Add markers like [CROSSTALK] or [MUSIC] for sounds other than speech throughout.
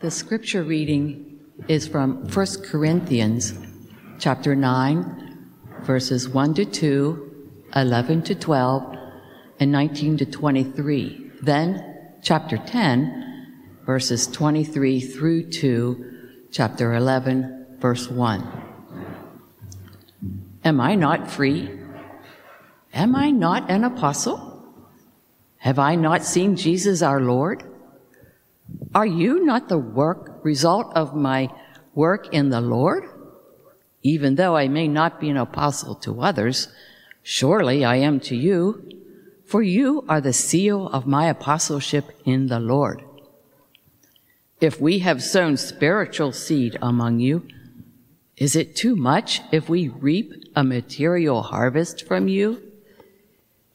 The scripture reading is from 1 Corinthians chapter 9, verses 1 to 2, 11 to 12, and 19 to 23. Then, chapter 10, verses 23 through to chapter 11, verse 1. Am I not free? Am I not an apostle? Have I not seen Jesus our Lord? Are you not the work result of my work in the Lord? Even though I may not be an apostle to others, surely I am to you, for you are the seal of my apostleship in the Lord. If we have sown spiritual seed among you, is it too much if we reap a material harvest from you?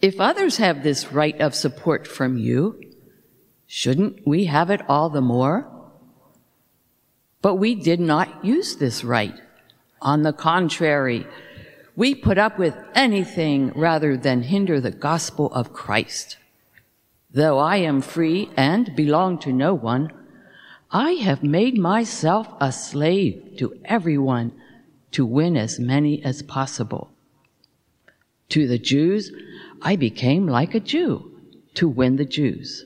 If others have this right of support from you, shouldn't we have it all the more? But we did not use this right. On the contrary, we put up with anything rather than hinder the gospel of Christ. Though I am free and belong to no one, I have made myself a slave to everyone to win as many as possible. To the Jews, I became like a Jew to win the Jews.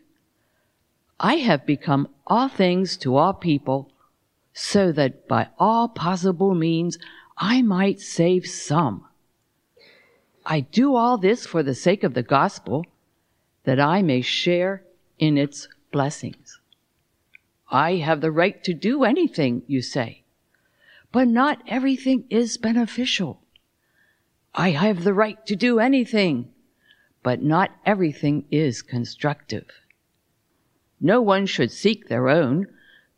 I have become all things to all people, so that by all possible means I might save some. I do all this for the sake of the gospel, that I may share in its blessings. I have the right to do anything, you say, but not everything is beneficial. I have the right to do anything, but not everything is constructive. No one should seek their own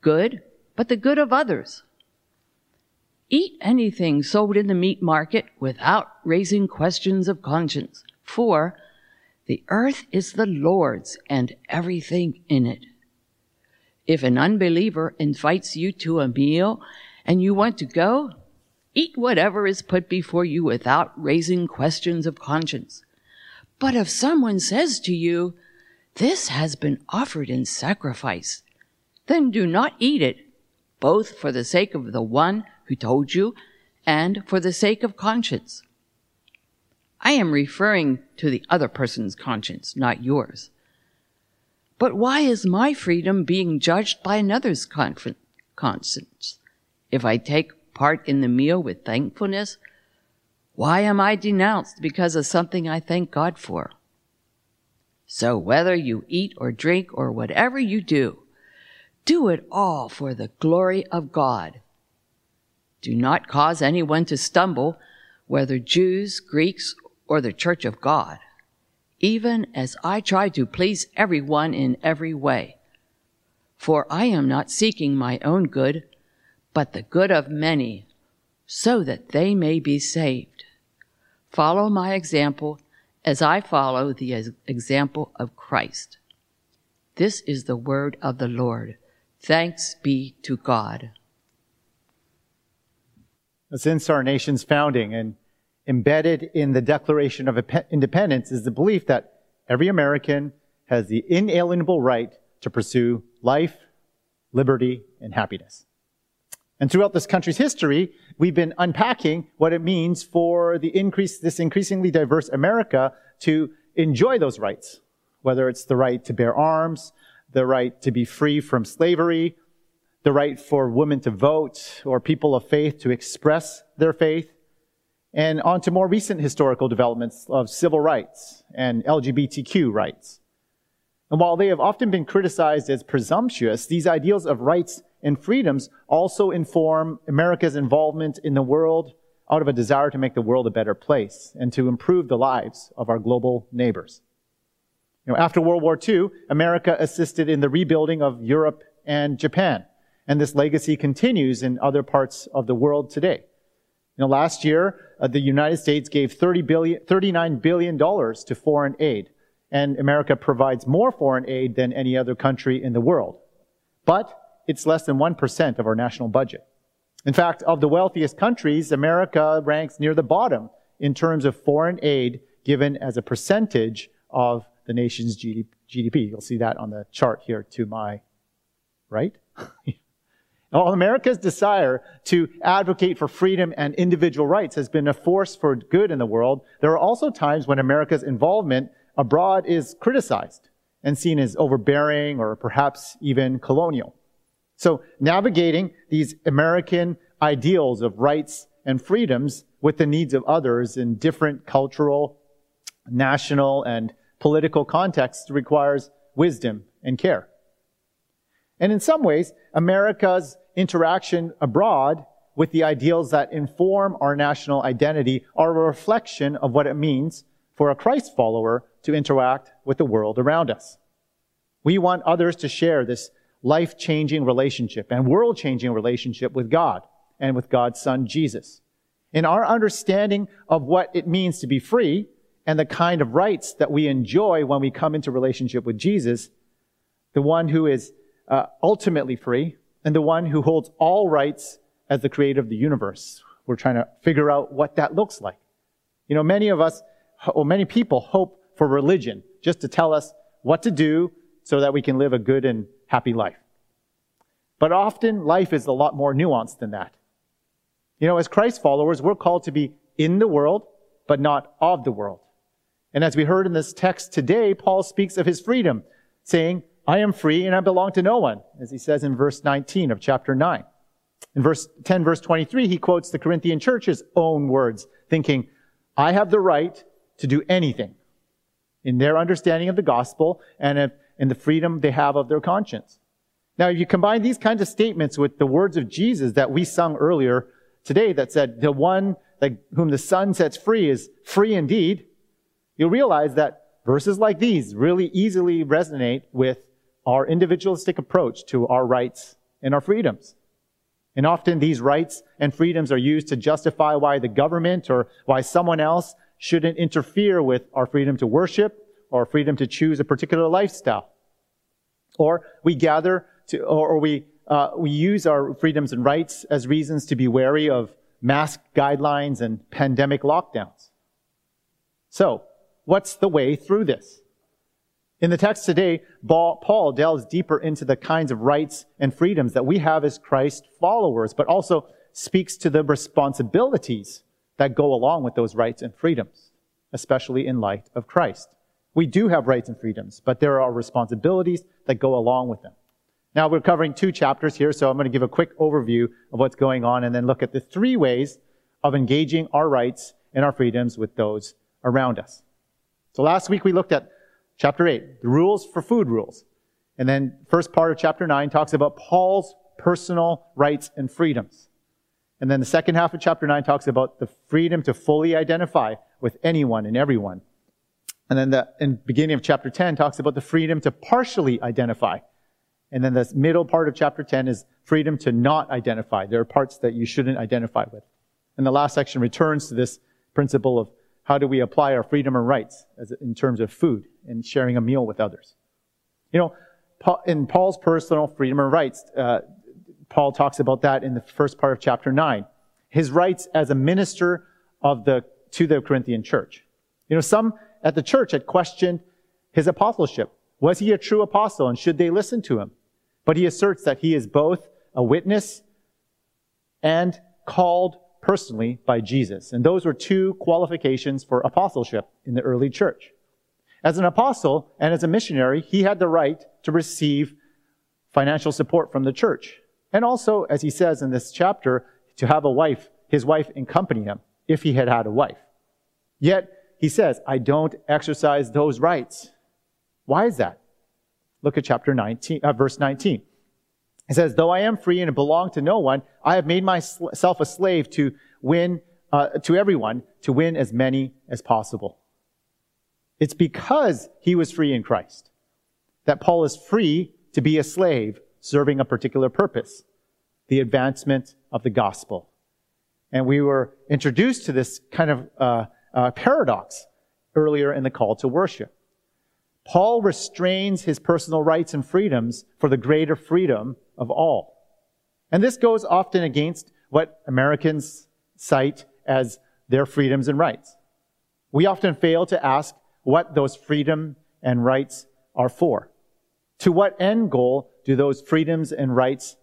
good, but the good of others. Eat anything sold in the meat market without raising questions of conscience, for the earth is the Lord's and everything in it. If an unbeliever invites you to a meal and you want to go, eat whatever is put before you without raising questions of conscience. But if someone says to you, this has been offered in sacrifice. Then do not eat it, both for the sake of the one who told you and for the sake of conscience. I am referring to the other person's conscience, not yours. But why is my freedom being judged by another's conscience? If I take part in the meal with thankfulness, why am I denounced because of something I thank God for? So whether you eat or drink or whatever you do, do it all for the glory of God. Do not cause anyone to stumble, whether Jews, Greeks, or the church of God, even as I try to please everyone in every way. For I am not seeking my own good, but the good of many, so that they may be saved. Follow my example as I follow the example of Christ. This is the word of the Lord. Thanks be to God. Since our nation's founding and embedded in the Declaration of Independence is the belief that every American has the inalienable right to pursue life, liberty, and happiness. And throughout this country's history, we've been unpacking what it means for the increase, this increasingly diverse America to enjoy those rights, whether it's the right to bear arms, the right to be free from slavery, the right for women to vote or people of faith to express their faith, and on to more recent historical developments of civil rights and LGBTQ rights. And while they have often been criticized as presumptuous, these ideals of rights and freedoms also inform America's involvement in the world out of a desire to make the world a better place and to improve the lives of our global neighbors. You know, after World War II, America assisted in the rebuilding of Europe and Japan. And this legacy continues in other parts of the world today. You know, last year, uh, the United States gave 30 billion, $39 billion to foreign aid. And America provides more foreign aid than any other country in the world. But it's less than 1% of our national budget. In fact, of the wealthiest countries, America ranks near the bottom in terms of foreign aid given as a percentage of the nation's GDP. You'll see that on the chart here to my right. [LAUGHS] While America's desire to advocate for freedom and individual rights has been a force for good in the world, there are also times when America's involvement abroad is criticized and seen as overbearing or perhaps even colonial. So navigating these American ideals of rights and freedoms with the needs of others in different cultural, national, and political contexts requires wisdom and care. And in some ways, America's interaction abroad with the ideals that inform our national identity are a reflection of what it means for a Christ follower to interact with the world around us. We want others to share this life changing relationship and world changing relationship with God and with God's Son, Jesus. In our understanding of what it means to be free and the kind of rights that we enjoy when we come into relationship with Jesus, the one who is uh, ultimately free and the one who holds all rights as the creator of the universe. We're trying to figure out what that looks like. You know, many of us, or many people hope for religion just to tell us what to do so that we can live a good and happy life. But often life is a lot more nuanced than that. You know, as Christ followers, we're called to be in the world, but not of the world. And as we heard in this text today, Paul speaks of his freedom, saying, I am free and I belong to no one, as he says in verse 19 of chapter 9. In verse 10, verse 23, he quotes the Corinthian church's own words, thinking, I have the right to do anything in their understanding of the gospel and in the freedom they have of their conscience. Now, if you combine these kinds of statements with the words of Jesus that we sung earlier today that said, the one that, whom the Son sets free is free indeed, you'll realize that verses like these really easily resonate with our individualistic approach to our rights and our freedoms. And often these rights and freedoms are used to justify why the government or why someone else shouldn't interfere with our freedom to worship or freedom to choose a particular lifestyle. Or we gather to, or, or we, uh, we use our freedoms and rights as reasons to be wary of mask guidelines and pandemic lockdowns. So, what's the way through this? In the text today, Paul delves deeper into the kinds of rights and freedoms that we have as Christ followers, but also speaks to the responsibilities that go along with those rights and freedoms, especially in light of Christ. We do have rights and freedoms, but there are responsibilities that go along with them. Now we're covering two chapters here, so I'm going to give a quick overview of what's going on and then look at the three ways of engaging our rights and our freedoms with those around us. So last week we looked at chapter 8, the rules for food rules. And then first part of chapter 9 talks about Paul's personal rights and freedoms. And then the second half of chapter 9 talks about the freedom to fully identify with anyone and everyone. And then the in beginning of chapter 10 talks about the freedom to partially identify and then the middle part of chapter 10 is freedom to not identify. There are parts that you shouldn't identify with. And the last section returns to this principle of how do we apply our freedom and rights as, in terms of food and sharing a meal with others. You know, in Paul's personal freedom and rights, uh, Paul talks about that in the first part of chapter 9. His rights as a minister of the, to the Corinthian church. You know, some at the church had questioned his apostleship. Was he a true apostle and should they listen to him? But he asserts that he is both a witness and called personally by Jesus. And those were two qualifications for apostleship in the early church. As an apostle and as a missionary, he had the right to receive financial support from the church. And also, as he says in this chapter, to have a wife, his wife accompany him if he had had a wife. Yet, he says, I don't exercise those rights. Why is that? Look at chapter 19, uh, verse 19. It says, though I am free and belong to no one, I have made myself a slave to win, uh, to everyone, to win as many as possible. It's because he was free in Christ that Paul is free to be a slave serving a particular purpose. the advancement of the gospel. And we were introduced to this kind of uh, uh, paradox earlier in the call to worship. Paul restrains his personal rights and freedoms for the greater freedom of all. And this goes often against what Americans cite as their freedoms and rights. We often fail to ask what those freedom and rights are for. To what end goal do those freedoms and rights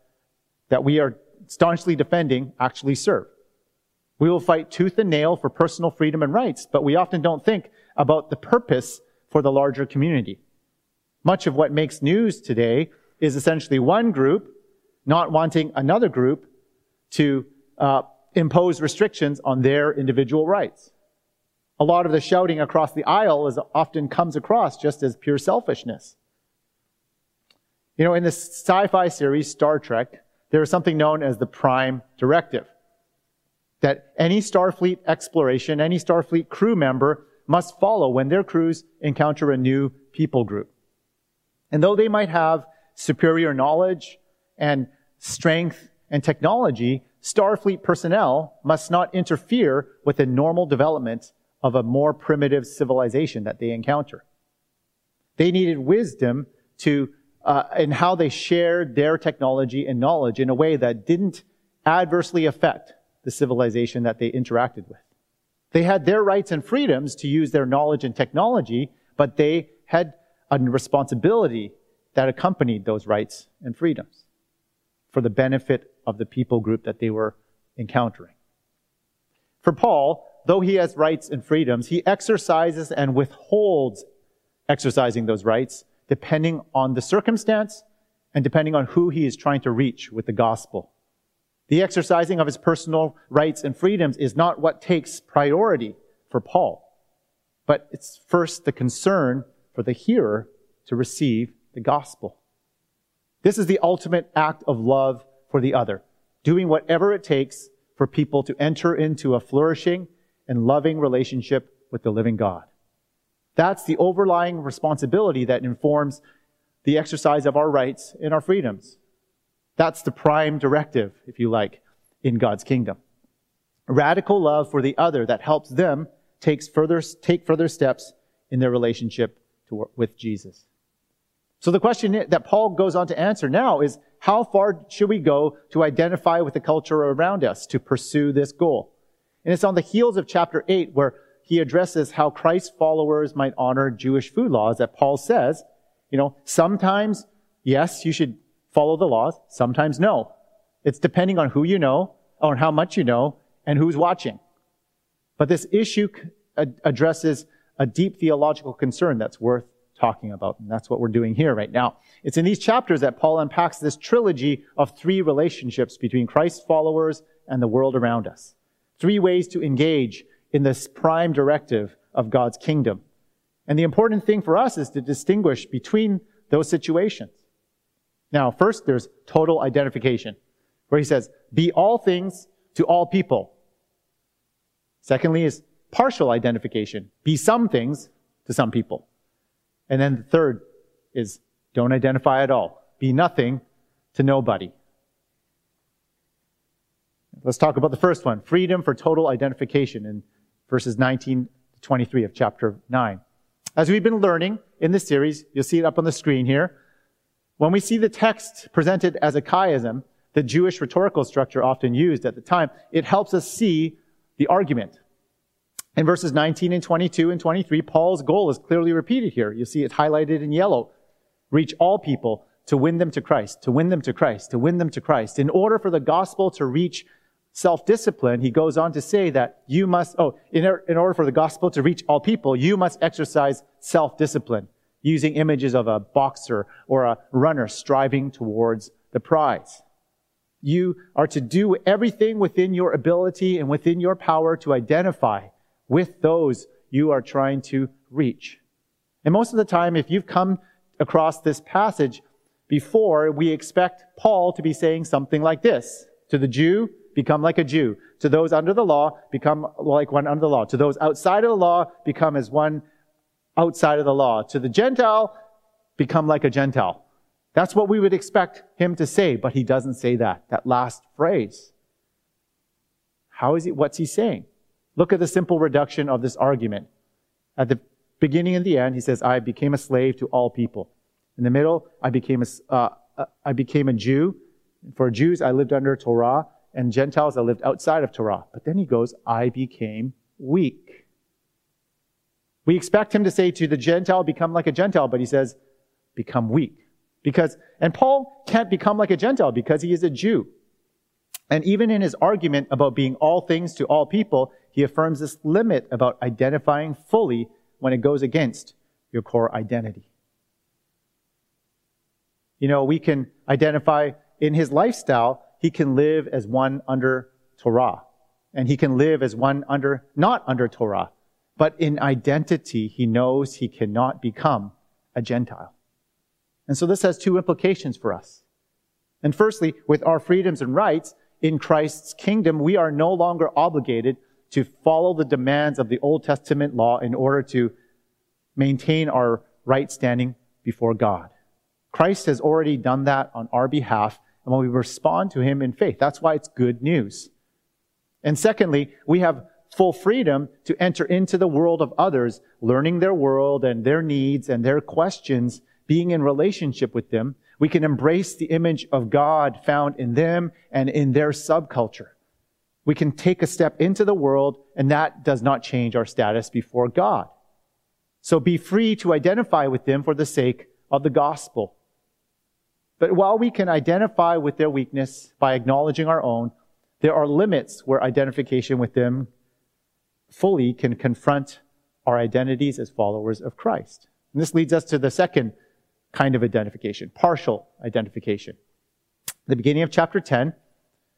that we are staunchly defending actually serve? We will fight tooth and nail for personal freedom and rights, but we often don't think about the purpose for the larger community. Much of what makes news today is essentially one group not wanting another group to uh, impose restrictions on their individual rights. A lot of the shouting across the aisle is often comes across just as pure selfishness. You know, in the sci-fi series Star Trek, there is something known as the Prime Directive. That any Starfleet exploration, any Starfleet crew member must follow when their crews encounter a new people group. And though they might have superior knowledge and strength and technology, Starfleet personnel must not interfere with the normal development of a more primitive civilization that they encounter. They needed wisdom to, uh, in how they shared their technology and knowledge in a way that didn't adversely affect the civilization that they interacted with. They had their rights and freedoms to use their knowledge and technology, but they had a responsibility that accompanied those rights and freedoms for the benefit of the people group that they were encountering. For Paul, though he has rights and freedoms, he exercises and withholds exercising those rights depending on the circumstance and depending on who he is trying to reach with the gospel. The exercising of his personal rights and freedoms is not what takes priority for Paul, but it's first the concern for the hearer to receive the gospel. This is the ultimate act of love for the other, doing whatever it takes for people to enter into a flourishing and loving relationship with the living God. That's the overlying responsibility that informs the exercise of our rights and our freedoms. That's the prime directive, if you like, in God's kingdom. Radical love for the other that helps them takes further, take further steps in their relationship to, with Jesus. So the question that Paul goes on to answer now is, how far should we go to identify with the culture around us to pursue this goal? And it's on the heels of chapter 8 where he addresses how Christ's followers might honor Jewish food laws that Paul says, you know, sometimes, yes, you should follow the laws, sometimes no. It's depending on who you know, on how much you know, and who's watching. But this issue addresses a deep theological concern that's worth talking about. And that's what we're doing here right now. It's in these chapters that Paul unpacks this trilogy of three relationships between Christ's followers and the world around us. Three ways to engage in this prime directive of God's kingdom. And the important thing for us is to distinguish between those situations. Now, first, there's total identification, where he says, be all things to all people. Secondly is partial identification. Be some things to some people. And then the third is don't identify at all. Be nothing to nobody. Let's talk about the first one freedom for total identification in verses 19 to 23 of chapter 9. As we've been learning in this series, you'll see it up on the screen here. When we see the text presented as a chiasm, the Jewish rhetorical structure often used at the time, it helps us see the argument. In verses 19 and 22 and 23, Paul's goal is clearly repeated here. You see it highlighted in yellow. Reach all people to win them to Christ, to win them to Christ, to win them to Christ. In order for the gospel to reach self-discipline, he goes on to say that you must, oh, in, in order for the gospel to reach all people, you must exercise self-discipline, using images of a boxer or a runner striving towards the prize. You are to do everything within your ability and within your power to identify with those you are trying to reach. And most of the time, if you've come across this passage before, we expect Paul to be saying something like this. To the Jew, become like a Jew. To those under the law, become like one under the law. To those outside of the law, become as one outside of the law. To the Gentile, become like a Gentile. That's what we would expect him to say, but he doesn't say that, that last phrase. How is he, what's he saying? Look at the simple reduction of this argument. At the beginning and the end, he says, I became a slave to all people. In the middle, I became a, uh, uh, I became a Jew. For Jews, I lived under Torah, and Gentiles, I lived outside of Torah. But then he goes, I became weak. We expect him to say to the Gentile, become like a Gentile, but he says, become weak. Because, and Paul can't become like a Gentile because he is a Jew. And even in his argument about being all things to all people, he affirms this limit about identifying fully when it goes against your core identity. You know, we can identify in his lifestyle, he can live as one under Torah. And he can live as one under, not under Torah. But in identity, he knows he cannot become a Gentile. And so this has two implications for us. And firstly, with our freedoms and rights in Christ's kingdom, we are no longer obligated to follow the demands of the Old Testament law in order to maintain our right standing before God. Christ has already done that on our behalf, and when we respond to him in faith, that's why it's good news. And secondly, we have full freedom to enter into the world of others, learning their world and their needs and their questions being in relationship with them, we can embrace the image of God found in them and in their subculture. We can take a step into the world, and that does not change our status before God. So be free to identify with them for the sake of the gospel. But while we can identify with their weakness by acknowledging our own, there are limits where identification with them fully can confront our identities as followers of Christ. And this leads us to the second kind of identification, partial identification. the beginning of chapter 10,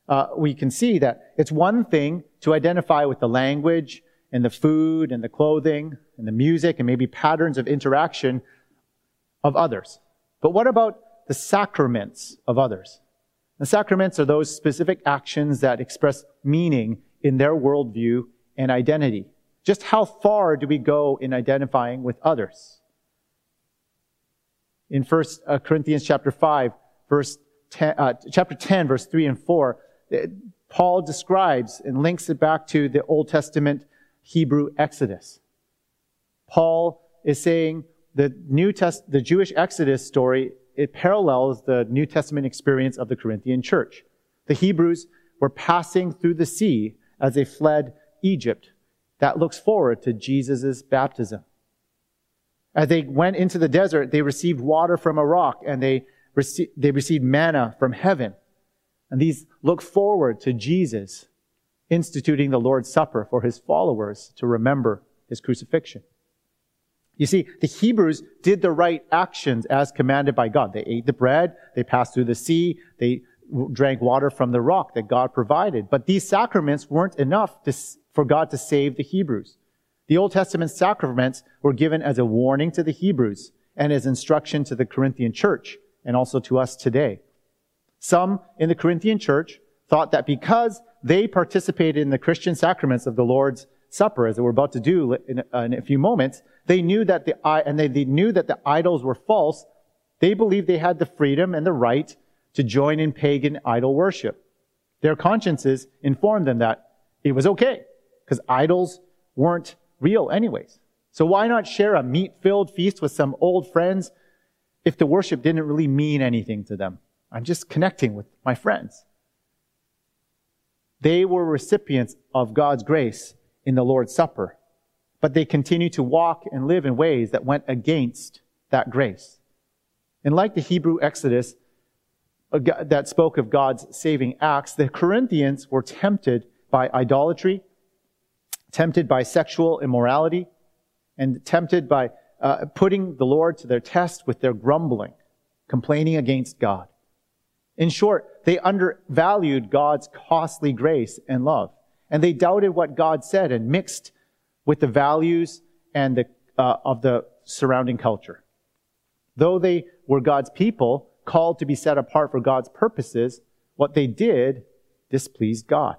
uh, we can see that it's one thing to identify with the language and the food and the clothing and the music and maybe patterns of interaction of others. But what about the sacraments of others? The sacraments are those specific actions that express meaning in their worldview and identity. Just how far do we go in identifying with others? in First uh, Corinthians chapter 5, verse 10, uh, chapter 10, verse 3 and 4, Paul describes and links it back to the Old Testament Hebrew Exodus. Paul is saying the New Test, the Jewish Exodus story, it parallels the New Testament experience of the Corinthian church. The Hebrews were passing through the sea as they fled Egypt. That looks forward to Jesus' baptism. As they went into the desert, they received water from a rock and they, rece- they received manna from heaven. And these look forward to Jesus instituting the Lord's Supper for his followers to remember his crucifixion. You see, the Hebrews did the right actions as commanded by God. They ate the bread, they passed through the sea, they drank water from the rock that God provided. But these sacraments weren't enough to, for God to save the Hebrews. The Old Testament sacraments were given as a warning to the Hebrews and as instruction to the Corinthian church and also to us today. Some in the Corinthian church thought that because they participated in the Christian sacraments of the Lord's Supper, as we're about to do in a, in a few moments, they knew that the and they, they knew that the idols were false. They believed they had the freedom and the right to join in pagan idol worship. Their consciences informed them that it was okay because idols weren't real anyways. So why not share a meat-filled feast with some old friends if the worship didn't really mean anything to them? I'm just connecting with my friends. They were recipients of God's grace in the Lord's Supper, but they continued to walk and live in ways that went against that grace. And like the Hebrew Exodus uh, that spoke of God's saving acts, the Corinthians were tempted by idolatry tempted by sexual immorality, and tempted by uh, putting the Lord to their test with their grumbling, complaining against God. In short, they undervalued God's costly grace and love, and they doubted what God said and mixed with the values and the, uh, of the surrounding culture. Though they were God's people, called to be set apart for God's purposes, what they did displeased God.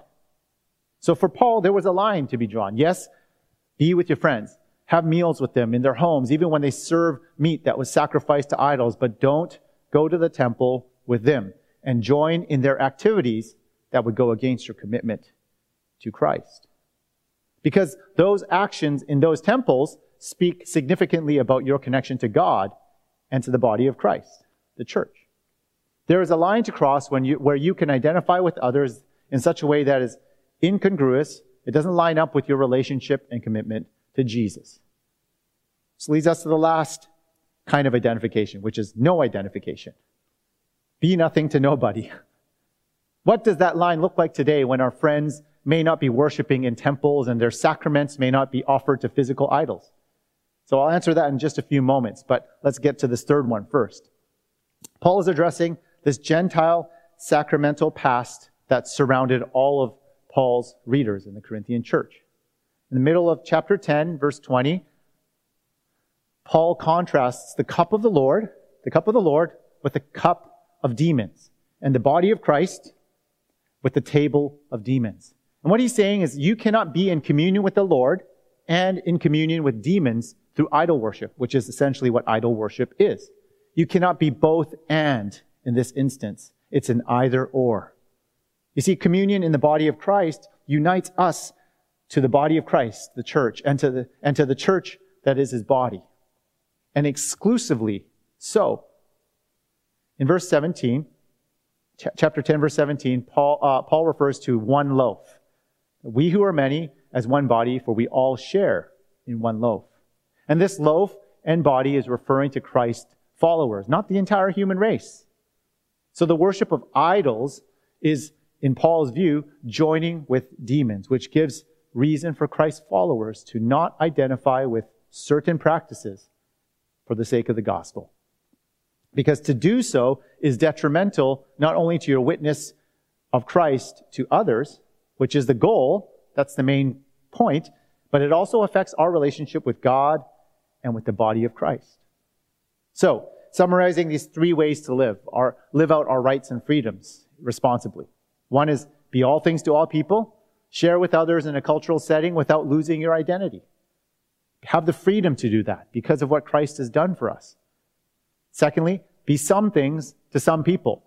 So for Paul, there was a line to be drawn. Yes, be with your friends. Have meals with them in their homes, even when they serve meat that was sacrificed to idols, but don't go to the temple with them and join in their activities that would go against your commitment to Christ. Because those actions in those temples speak significantly about your connection to God and to the body of Christ, the church. There is a line to cross when you, where you can identify with others in such a way that is incongruous. It doesn't line up with your relationship and commitment to Jesus. This leads us to the last kind of identification, which is no identification. Be nothing to nobody. [LAUGHS] What does that line look like today when our friends may not be worshiping in temples and their sacraments may not be offered to physical idols? So I'll answer that in just a few moments, but let's get to this third one first. Paul is addressing this Gentile sacramental past that surrounded all of Paul's readers in the Corinthian church. In the middle of chapter 10, verse 20, Paul contrasts the cup of the Lord, the cup of the Lord, with the cup of demons, and the body of Christ with the table of demons. And what he's saying is you cannot be in communion with the Lord and in communion with demons through idol worship, which is essentially what idol worship is. You cannot be both and in this instance. It's an either or. You see, communion in the body of Christ unites us to the body of Christ, the church, and to the, and to the church that is his body and exclusively so. In verse 17, ch- chapter 10, verse 17, Paul, uh, Paul refers to one loaf. We who are many as one body, for we all share in one loaf. And this loaf and body is referring to Christ's followers, not the entire human race. So the worship of idols is, in Paul's view, joining with demons, which gives reason for Christ's followers to not identify with certain practices for the sake of the gospel. Because to do so is detrimental not only to your witness of Christ to others, which is the goal, that's the main point, but it also affects our relationship with God and with the body of Christ. So, summarizing these three ways to live, our, live out our rights and freedoms responsibly. One is be all things to all people, share with others in a cultural setting without losing your identity have the freedom to do that because of what Christ has done for us. Secondly, be some things to some people.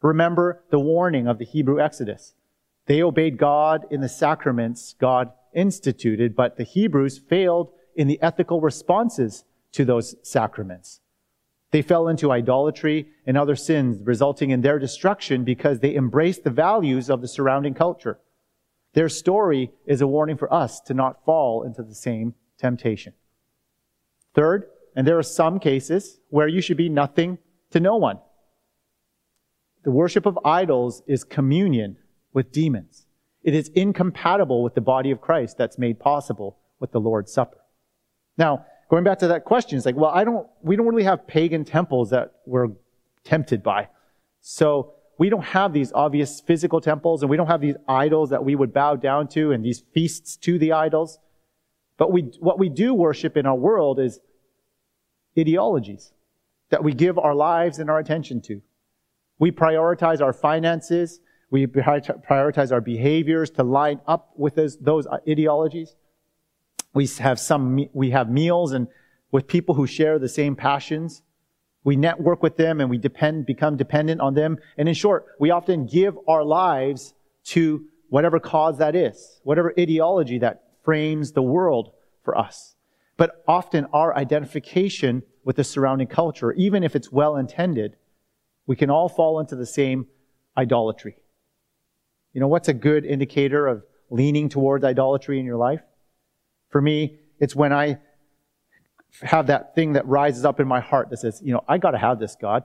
Remember the warning of the Hebrew Exodus. They obeyed God in the sacraments God instituted, but the Hebrews failed in the ethical responses to those sacraments. They fell into idolatry and other sins, resulting in their destruction because they embraced the values of the surrounding culture. Their story is a warning for us to not fall into the same temptation. Third, and there are some cases where you should be nothing to no one. The worship of idols is communion with demons. It is incompatible with the body of Christ that's made possible with the Lord's Supper. Now, going back to that question, it's like, well, I don't, we don't really have pagan temples that we're tempted by. So we don't have these obvious physical temples and we don't have these idols that we would bow down to and these feasts to the idols. But we, what we do worship in our world is ideologies that we give our lives and our attention to. We prioritize our finances. We prioritize our behaviors to line up with those, those ideologies. We have some, we have meals and with people who share the same passions. We network with them and we depend, become dependent on them. And in short, we often give our lives to whatever cause that is, whatever ideology that frames the world for us. But often our identification with the surrounding culture, even if it's well intended, we can all fall into the same idolatry. You know, what's a good indicator of leaning towards idolatry in your life? For me, it's when I have that thing that rises up in my heart that says, you know, I gotta have this, God.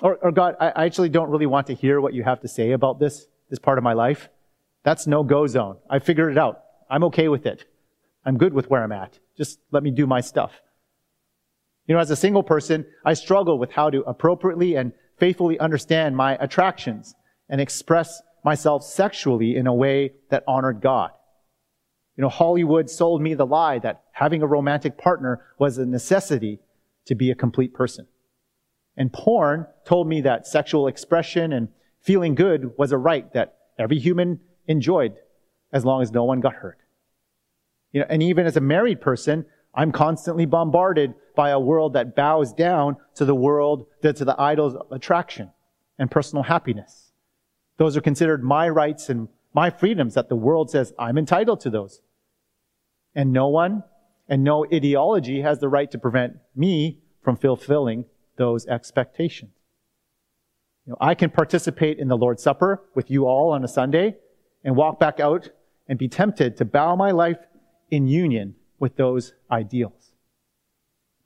Or, or God, I actually don't really want to hear what you have to say about this, this part of my life. That's no go zone. I figured it out. I'm okay with it. I'm good with where I'm at. Just let me do my stuff. You know, as a single person, I struggle with how to appropriately and faithfully understand my attractions and express myself sexually in a way that honored God. You know, Hollywood sold me the lie that having a romantic partner was a necessity to be a complete person. And porn told me that sexual expression and feeling good was a right that every human enjoyed as long as no one got hurt. You know, and even as a married person, I'm constantly bombarded by a world that bows down to the world, to the idols of attraction and personal happiness. Those are considered my rights and my freedoms that the world says I'm entitled to those. And no one and no ideology has the right to prevent me from fulfilling those expectations. You know, I can participate in the Lord's Supper with you all on a Sunday and walk back out and be tempted to bow my life in union with those ideals.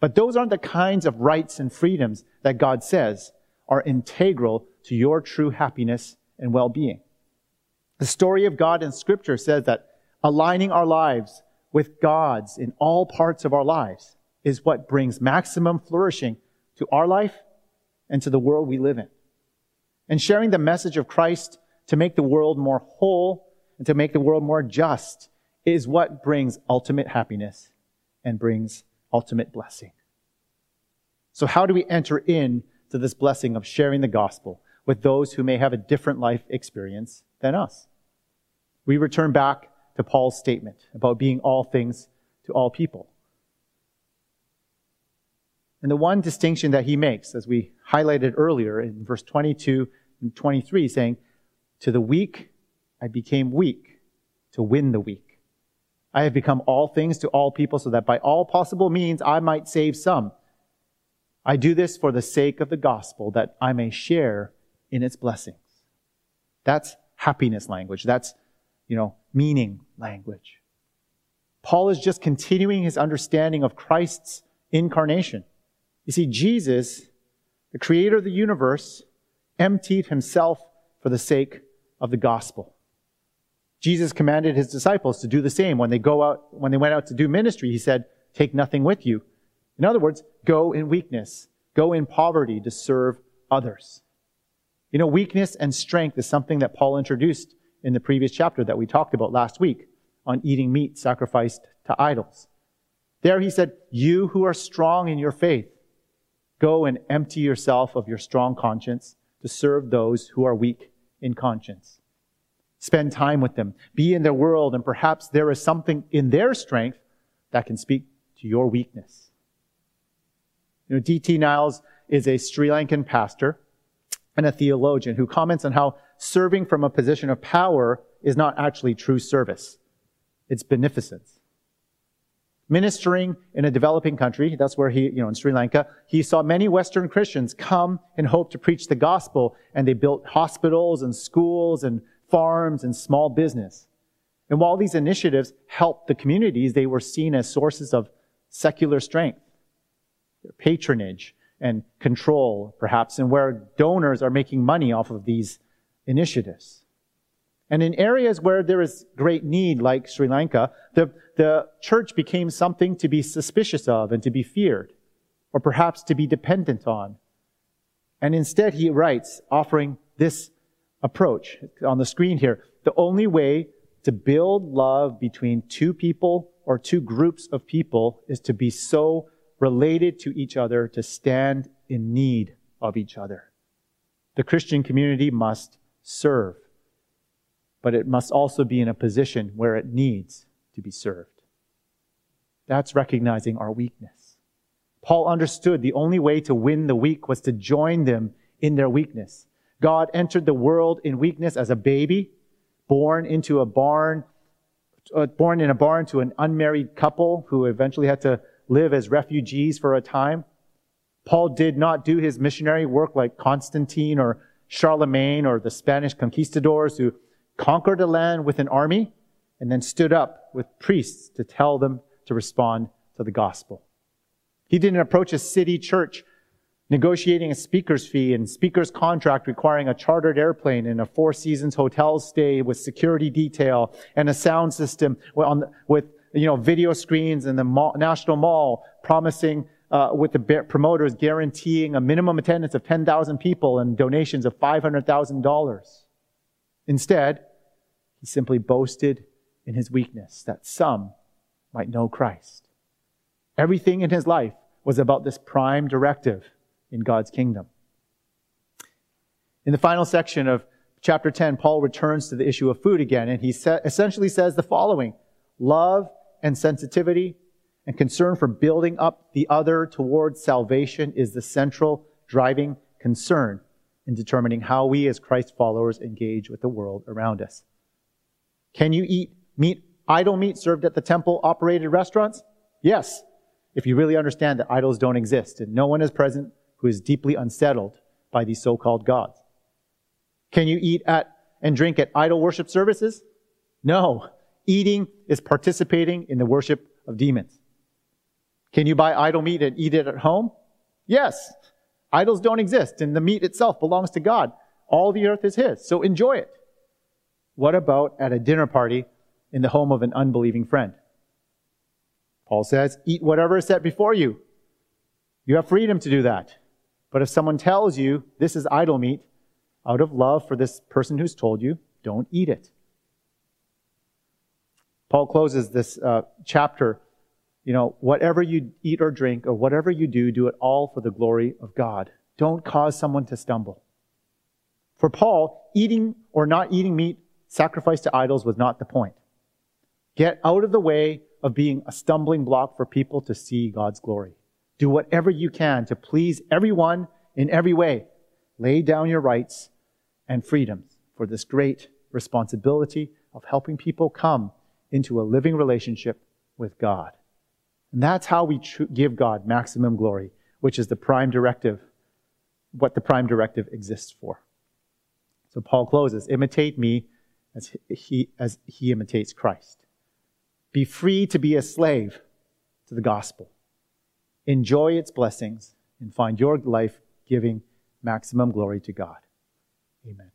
But those aren't the kinds of rights and freedoms that God says are integral to your true happiness and well-being. The story of God in scripture says that aligning our lives with God's in all parts of our lives is what brings maximum flourishing to our life and to the world we live in. And sharing the message of Christ to make the world more whole and to make the world more just is what brings ultimate happiness and brings ultimate blessing. So how do we enter in to this blessing of sharing the gospel with those who may have a different life experience than us? We return back to Paul's statement about being all things to all people. And the one distinction that he makes, as we highlighted earlier in verse 22 and 23, saying, To the weak I became weak to win the weak. I have become all things to all people so that by all possible means I might save some. I do this for the sake of the gospel that I may share in its blessings. That's happiness language. That's, you know, meaning language. Paul is just continuing his understanding of Christ's incarnation. You see, Jesus, the creator of the universe, emptied himself for the sake of the gospel. Jesus commanded his disciples to do the same when they go out, when they went out to do ministry. He said, take nothing with you. In other words, go in weakness, go in poverty to serve others. You know, weakness and strength is something that Paul introduced in the previous chapter that we talked about last week on eating meat sacrificed to idols. There he said, you who are strong in your faith, go and empty yourself of your strong conscience to serve those who are weak in conscience. Spend time with them. Be in their world, and perhaps there is something in their strength that can speak to your weakness. You know, D.T. Niles is a Sri Lankan pastor and a theologian who comments on how serving from a position of power is not actually true service. It's beneficence. Ministering in a developing country, that's where he, you know, in Sri Lanka, he saw many Western Christians come and hope to preach the gospel, and they built hospitals and schools and farms, and small business. And while these initiatives helped the communities, they were seen as sources of secular strength, patronage, and control, perhaps, and where donors are making money off of these initiatives. And in areas where there is great need, like Sri Lanka, the, the church became something to be suspicious of and to be feared, or perhaps to be dependent on. And instead, he writes, offering this approach on the screen here. The only way to build love between two people or two groups of people is to be so related to each other to stand in need of each other. The Christian community must serve, but it must also be in a position where it needs to be served. That's recognizing our weakness. Paul understood the only way to win the weak was to join them in their weakness. God entered the world in weakness as a baby, born into a barn, uh, born in a barn to an unmarried couple who eventually had to live as refugees for a time. Paul did not do his missionary work like Constantine or Charlemagne or the Spanish conquistadors who conquered a land with an army and then stood up with priests to tell them to respond to the gospel. He didn't approach a city church negotiating a speaker's fee and speaker's contract requiring a chartered airplane and a four seasons hotel stay with security detail and a sound system with, you know, video screens in the mall, National Mall promising uh, with the promoters guaranteeing a minimum attendance of 10,000 people and donations of $500,000. Instead, he simply boasted in his weakness that some might know Christ. Everything in his life was about this prime directive in God's kingdom. In the final section of chapter 10, Paul returns to the issue of food again, and he essentially says the following love and sensitivity and concern for building up the other towards salvation is the central driving concern in determining how we as Christ followers engage with the world around us. Can you eat meat, idol meat served at the temple operated restaurants? Yes, if you really understand that idols don't exist and no one is present who is deeply unsettled by these so-called gods. Can you eat at and drink at idol worship services? No. Eating is participating in the worship of demons. Can you buy idol meat and eat it at home? Yes. Idols don't exist and the meat itself belongs to God. All the earth is His, so enjoy it. What about at a dinner party in the home of an unbelieving friend? Paul says, eat whatever is set before you. You have freedom to do that. But if someone tells you this is idol meat, out of love for this person who's told you, don't eat it. Paul closes this uh, chapter, you know, whatever you eat or drink or whatever you do, do it all for the glory of God. Don't cause someone to stumble. For Paul, eating or not eating meat sacrificed to idols was not the point. Get out of the way of being a stumbling block for people to see God's glory. Do whatever you can to please everyone in every way. Lay down your rights and freedoms for this great responsibility of helping people come into a living relationship with God. And that's how we tr- give God maximum glory, which is the prime directive, what the prime directive exists for. So Paul closes, imitate me as he, as he imitates Christ. Be free to be a slave to the gospel. Enjoy its blessings and find your life giving maximum glory to God. Amen.